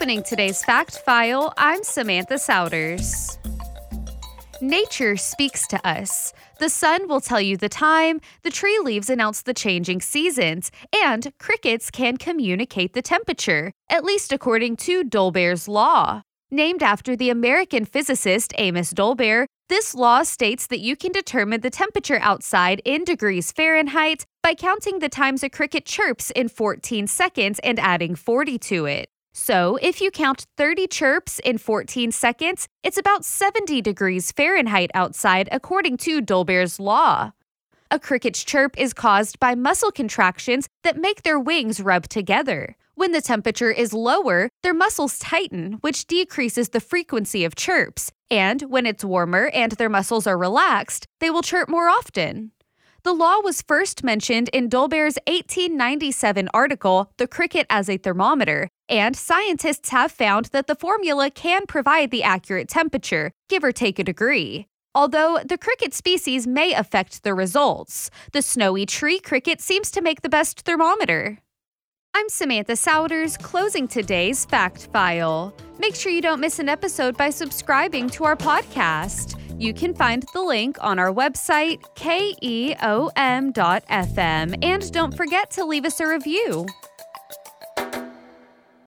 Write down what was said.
Opening today's fact file, I'm Samantha Souders. Nature speaks to us. The sun will tell you the time, the tree leaves announce the changing seasons, and crickets can communicate the temperature, at least according to Dolbear's Law. Named after the American physicist Amos Dolbear, this law states that you can determine the temperature outside in degrees Fahrenheit by counting the times a cricket chirps in 14 seconds and adding 40 to it. So, if you count 30 chirps in 14 seconds, it's about 70 degrees Fahrenheit outside according to Dolbear's law. A cricket's chirp is caused by muscle contractions that make their wings rub together. When the temperature is lower, their muscles tighten, which decreases the frequency of chirps. And when it's warmer and their muscles are relaxed, they will chirp more often. The law was first mentioned in Dolbear's 1897 article, The Cricket as a Thermometer, and scientists have found that the formula can provide the accurate temperature, give or take a degree. Although the cricket species may affect the results, the snowy tree cricket seems to make the best thermometer. I'm Samantha Souders, closing today's Fact File. Make sure you don't miss an episode by subscribing to our podcast. You can find the link on our website, keom.fm, and don't forget to leave us a review.